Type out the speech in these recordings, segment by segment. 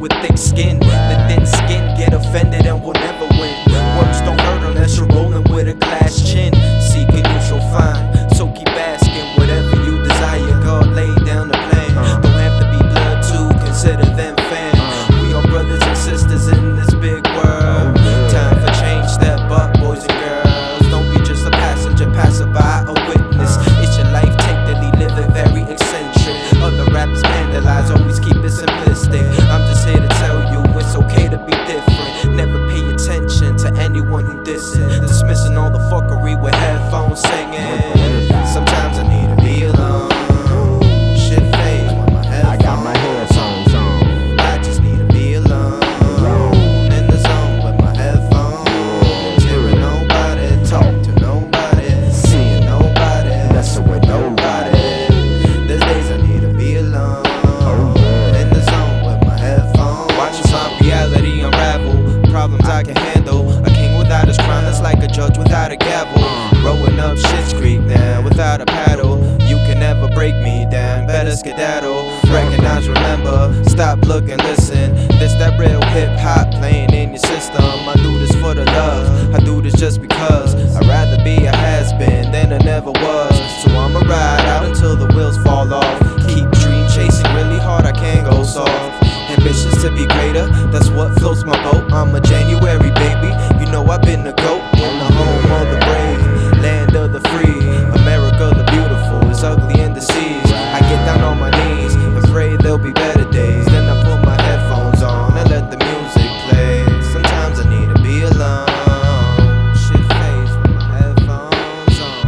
with thick skin. The thin skin get offended and will never win. Words don't hurt unless you're rolling with a glass chin. Recognize, remember, stop, look, and listen. This that real hip hop playing in your system. I do this for the love, I do this just because. I'd rather be a has been than a never was. So I'ma ride out until the wheels fall off. Keep dream chasing really hard, I can't go soft. Ambitious to be greater, that's what floats my boat. I'm a there'll be better days. Then I put my headphones on and let the music play. Sometimes I need to be alone. Shit fades with my headphones on.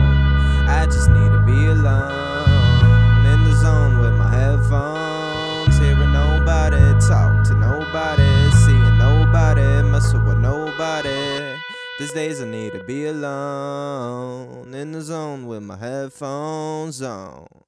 I just need to be alone. In the zone with my headphones. Hearing nobody talk to nobody. Seeing nobody. Messing with nobody. These days I need to be alone. In the zone with my headphones on.